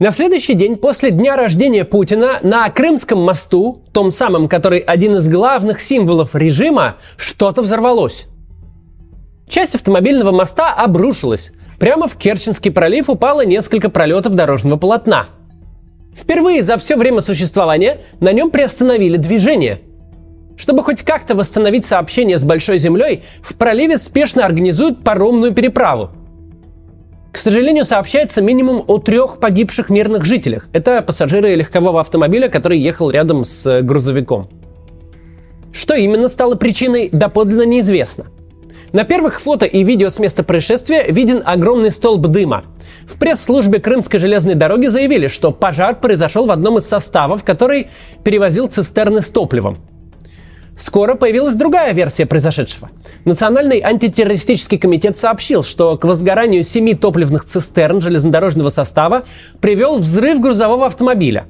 На следующий день после дня рождения Путина на Крымском мосту, том самом, который один из главных символов режима, что-то взорвалось. Часть автомобильного моста обрушилась. Прямо в Керченский пролив упало несколько пролетов дорожного полотна. Впервые за все время существования на нем приостановили движение. Чтобы хоть как-то восстановить сообщение с Большой Землей, в проливе спешно организуют паромную переправу – к сожалению, сообщается минимум о трех погибших мирных жителях. Это пассажиры легкового автомобиля, который ехал рядом с э, грузовиком. Что именно стало причиной, доподлинно неизвестно. На первых фото и видео с места происшествия виден огромный столб дыма. В пресс-службе Крымской железной дороги заявили, что пожар произошел в одном из составов, который перевозил цистерны с топливом. Скоро появилась другая версия произошедшего. Национальный антитеррористический комитет сообщил, что к возгоранию семи топливных цистерн железнодорожного состава привел взрыв грузового автомобиля.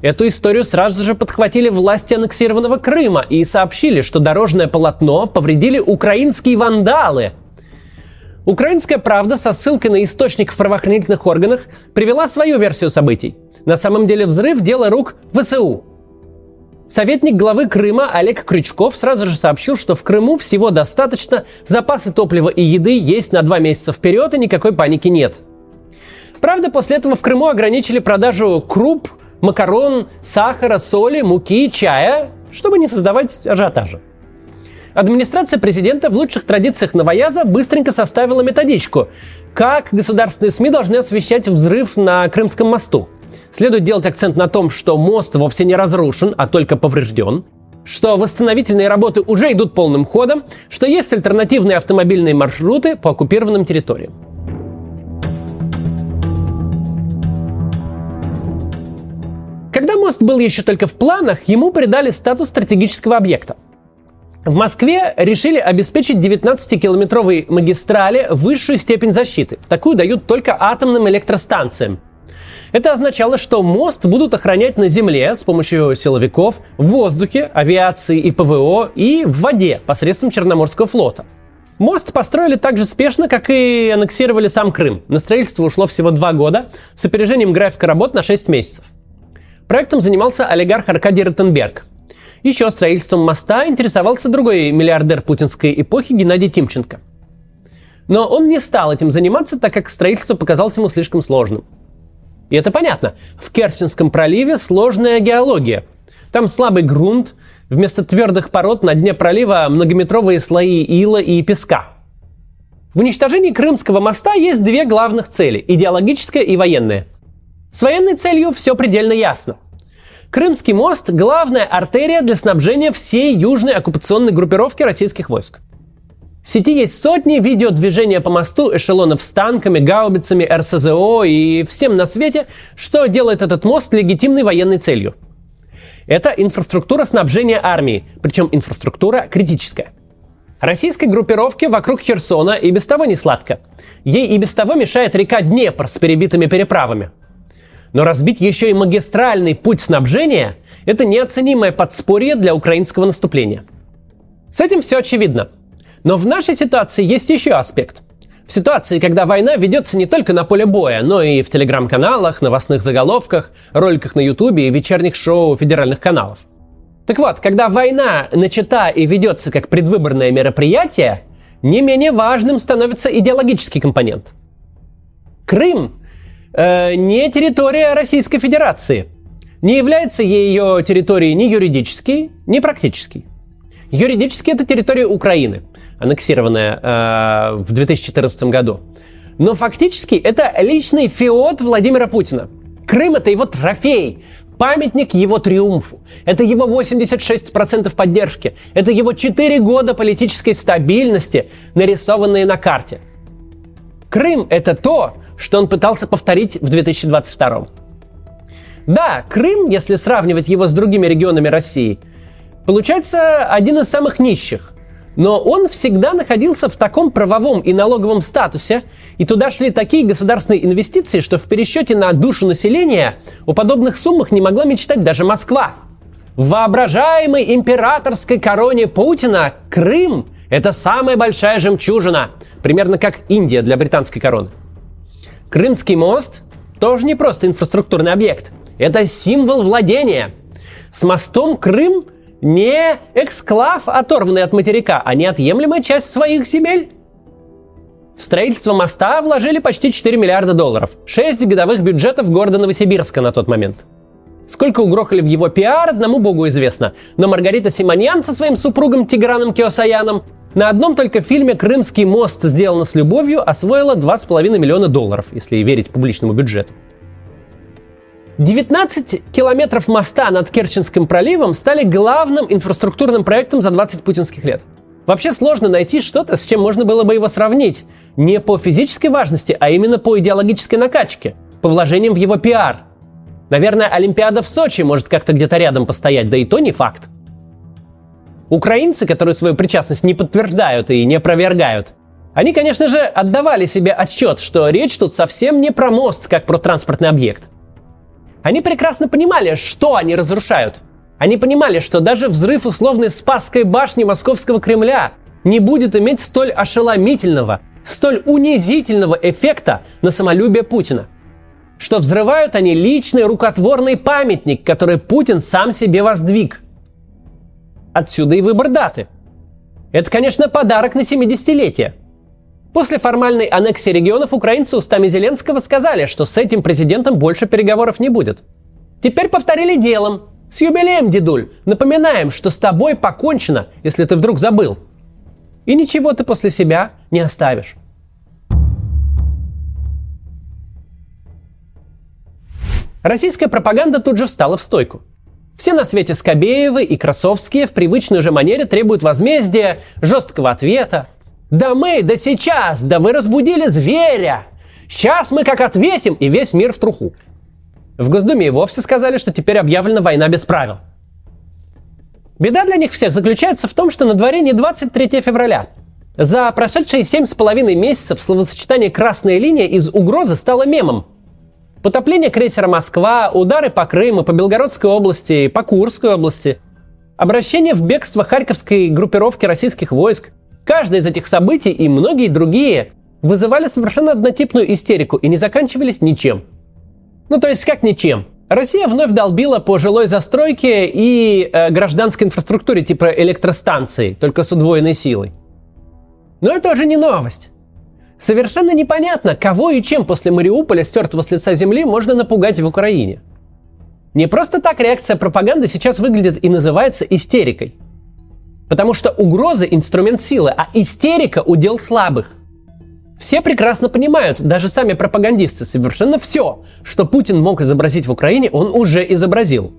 Эту историю сразу же подхватили власти аннексированного Крыма и сообщили, что дорожное полотно повредили украинские вандалы. Украинская правда со ссылкой на источник в правоохранительных органах привела свою версию событий. На самом деле взрыв – дело рук ВСУ. Советник главы Крыма Олег Крючков сразу же сообщил, что в Крыму всего достаточно, запасы топлива и еды есть на два месяца вперед и никакой паники нет. Правда, после этого в Крыму ограничили продажу круп, макарон, сахара, соли, муки, чая, чтобы не создавать ажиотажа. Администрация президента в лучших традициях новояза быстренько составила методичку, как государственные СМИ должны освещать взрыв на Крымском мосту – Следует делать акцент на том, что мост вовсе не разрушен, а только поврежден, что восстановительные работы уже идут полным ходом, что есть альтернативные автомобильные маршруты по оккупированным территориям. Когда мост был еще только в планах, ему придали статус стратегического объекта. В Москве решили обеспечить 19-километровой магистрали высшую степень защиты. Такую дают только атомным электростанциям – это означало, что мост будут охранять на земле с помощью силовиков, в воздухе, авиации и ПВО и в воде посредством Черноморского флота. Мост построили так же спешно, как и аннексировали сам Крым. На строительство ушло всего два года с опережением графика работ на 6 месяцев. Проектом занимался олигарх Аркадий Ротенберг. Еще строительством моста интересовался другой миллиардер путинской эпохи Геннадий Тимченко. Но он не стал этим заниматься, так как строительство показалось ему слишком сложным – и это понятно. В Керченском проливе сложная геология. Там слабый грунт, вместо твердых пород на дне пролива многометровые слои ила и песка. В уничтожении Крымского моста есть две главных цели – идеологическая и военная. С военной целью все предельно ясно. Крымский мост – главная артерия для снабжения всей южной оккупационной группировки российских войск. В сети есть сотни видеодвижения по мосту эшелонов с танками, гаубицами, РСЗО и всем на свете, что делает этот мост легитимной военной целью. Это инфраструктура снабжения армии, причем инфраструктура критическая. Российской группировке вокруг Херсона и без того не сладко. Ей и без того мешает река Днепр с перебитыми переправами. Но разбить еще и магистральный путь снабжения – это неоценимое подспорье для украинского наступления. С этим все очевидно – но в нашей ситуации есть еще аспект. В ситуации, когда война ведется не только на поле боя, но и в телеграм-каналах, новостных заголовках, роликах на ютубе и вечерних шоу федеральных каналов. Так вот, когда война начата и ведется как предвыборное мероприятие, не менее важным становится идеологический компонент. Крым э, не территория Российской Федерации. Не является ее территорией ни юридически, ни практически. Юридически это территория Украины аннексированная э, в 2014 году. Но фактически это личный фиот Владимира Путина. Крым это его трофей, памятник его триумфу. Это его 86% поддержки. Это его 4 года политической стабильности, нарисованные на карте. Крым – это то, что он пытался повторить в 2022. Да, Крым, если сравнивать его с другими регионами России, получается один из самых нищих – но он всегда находился в таком правовом и налоговом статусе, и туда шли такие государственные инвестиции, что в пересчете на душу населения о подобных суммах не могла мечтать даже Москва. В воображаемой императорской короне Путина Крым – это самая большая жемчужина, примерно как Индия для британской короны. Крымский мост тоже не просто инфраструктурный объект. Это символ владения. С мостом Крым не эксклав, оторванный от материка, а неотъемлемая часть своих земель. В строительство моста вложили почти 4 миллиарда долларов. 6 годовых бюджетов города Новосибирска на тот момент. Сколько угрохали в его пиар, одному богу известно. Но Маргарита Симоньян со своим супругом Тиграном Киосаяном на одном только фильме «Крымский мост. Сделано с любовью» освоила 2,5 миллиона долларов, если верить публичному бюджету. 19 километров моста над Керченским проливом стали главным инфраструктурным проектом за 20 путинских лет. Вообще сложно найти что-то, с чем можно было бы его сравнить. Не по физической важности, а именно по идеологической накачке, по вложениям в его пиар. Наверное, Олимпиада в Сочи может как-то где-то рядом постоять, да и то не факт. Украинцы, которые свою причастность не подтверждают и не опровергают, они, конечно же, отдавали себе отчет, что речь тут совсем не про мост, как про транспортный объект – они прекрасно понимали, что они разрушают. Они понимали, что даже взрыв условной Спасской башни Московского Кремля не будет иметь столь ошеломительного, столь унизительного эффекта на самолюбие Путина. Что взрывают они личный рукотворный памятник, который Путин сам себе воздвиг. Отсюда и выбор даты. Это, конечно, подарок на 70-летие. После формальной аннексии регионов украинцы устами Зеленского сказали, что с этим президентом больше переговоров не будет. Теперь повторили делом. С юбилеем, дедуль. Напоминаем, что с тобой покончено, если ты вдруг забыл. И ничего ты после себя не оставишь. Российская пропаганда тут же встала в стойку. Все на свете Скобеевы и Красовские в привычной же манере требуют возмездия, жесткого ответа, да мы, да сейчас, да вы разбудили зверя. Сейчас мы как ответим, и весь мир в труху. В Госдуме и вовсе сказали, что теперь объявлена война без правил. Беда для них всех заключается в том, что на дворе не 23 февраля. За прошедшие семь с половиной месяцев словосочетание «красная линия» из угрозы стало мемом. Потопление крейсера «Москва», удары по Крыму, по Белгородской области, по Курской области, обращение в бегство харьковской группировки российских войск, Каждое из этих событий и многие другие вызывали совершенно однотипную истерику и не заканчивались ничем. Ну то есть как ничем? Россия вновь долбила по жилой застройке и э, гражданской инфраструктуре типа электростанций, только с удвоенной силой. Но это уже не новость. Совершенно непонятно, кого и чем после Мариуполя, стертого с лица земли, можно напугать в Украине. Не просто так реакция пропаганды сейчас выглядит и называется истерикой – Потому что угроза – инструмент силы, а истерика – удел слабых. Все прекрасно понимают, даже сами пропагандисты, совершенно все, что Путин мог изобразить в Украине, он уже изобразил.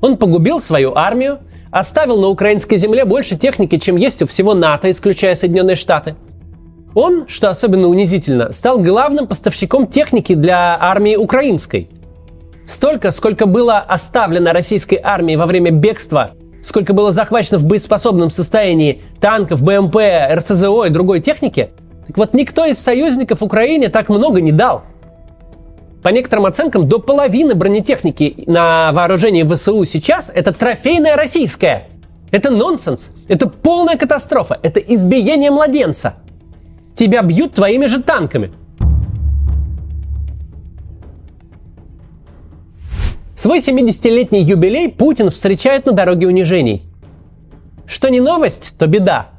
Он погубил свою армию, оставил на украинской земле больше техники, чем есть у всего НАТО, исключая Соединенные Штаты. Он, что особенно унизительно, стал главным поставщиком техники для армии украинской. Столько, сколько было оставлено российской армии во время бегства сколько было захвачено в боеспособном состоянии танков, БМП, РСЗО и другой техники, так вот никто из союзников Украине так много не дал. По некоторым оценкам, до половины бронетехники на вооружении ВСУ сейчас это трофейная российская. Это нонсенс, это полная катастрофа, это избиение младенца. Тебя бьют твоими же танками – Свой 70-летний юбилей Путин встречает на дороге унижений. Что не новость, то беда.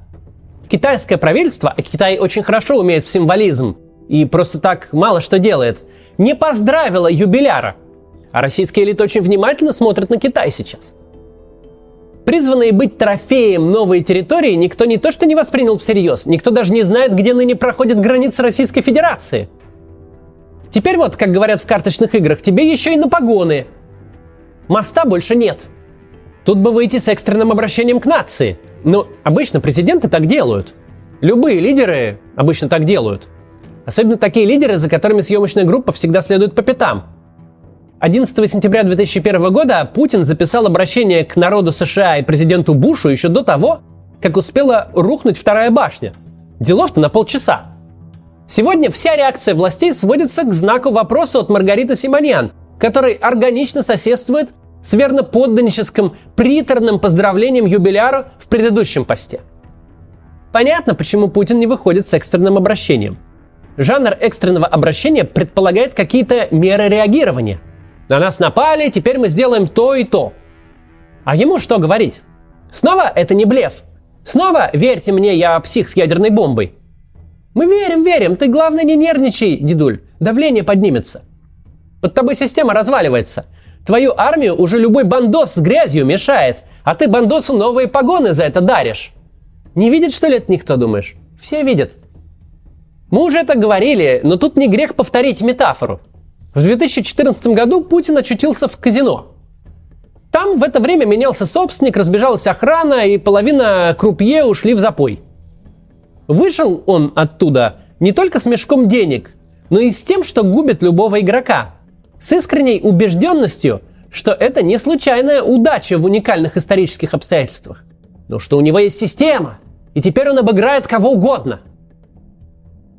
Китайское правительство, а Китай очень хорошо умеет в символизм и просто так мало что делает, не поздравило юбиляра. А российская элита очень внимательно смотрит на Китай сейчас. Призванные быть трофеем новой территории никто не то что не воспринял всерьез, никто даже не знает, где ныне проходит граница Российской Федерации. Теперь вот, как говорят в карточных играх, тебе еще и на погоны – Моста больше нет. Тут бы выйти с экстренным обращением к нации. Но обычно президенты так делают. Любые лидеры обычно так делают. Особенно такие лидеры, за которыми съемочная группа всегда следует по пятам. 11 сентября 2001 года Путин записал обращение к народу США и президенту Бушу еще до того, как успела рухнуть вторая башня. Делов-то на полчаса. Сегодня вся реакция властей сводится к знаку вопроса от Маргариты Симоньян – который органично соседствует с верноподданническим приторным поздравлением юбиляру в предыдущем посте. Понятно, почему Путин не выходит с экстренным обращением. Жанр экстренного обращения предполагает какие-то меры реагирования. На нас напали, теперь мы сделаем то и то. А ему что говорить? Снова это не блеф. Снова верьте мне, я псих с ядерной бомбой. Мы верим, верим, ты главное не нервничай, дедуль, давление поднимется. Под тобой система разваливается. Твою армию уже любой бандос с грязью мешает, а ты бандосу новые погоны за это даришь. Не видит, что ли, это никто, думаешь? Все видят. Мы уже это говорили, но тут не грех повторить метафору. В 2014 году Путин очутился в казино. Там в это время менялся собственник, разбежалась охрана, и половина крупье ушли в запой. Вышел он оттуда не только с мешком денег, но и с тем, что губит любого игрока. С искренней убежденностью, что это не случайная удача в уникальных исторических обстоятельствах, но что у него есть система, и теперь он обыграет кого угодно.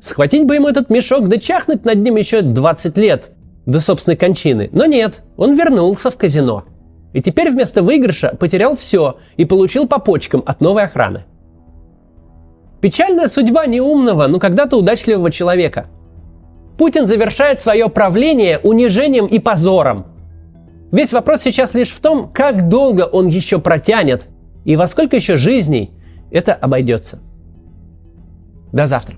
Схватить бы ему этот мешок, да чахнуть над ним еще 20 лет до собственной кончины. Но нет, он вернулся в казино. И теперь вместо выигрыша потерял все и получил по почкам от новой охраны. Печальная судьба неумного, но когда-то удачливого человека. Путин завершает свое правление унижением и позором. Весь вопрос сейчас лишь в том, как долго он еще протянет и во сколько еще жизней это обойдется. До завтра.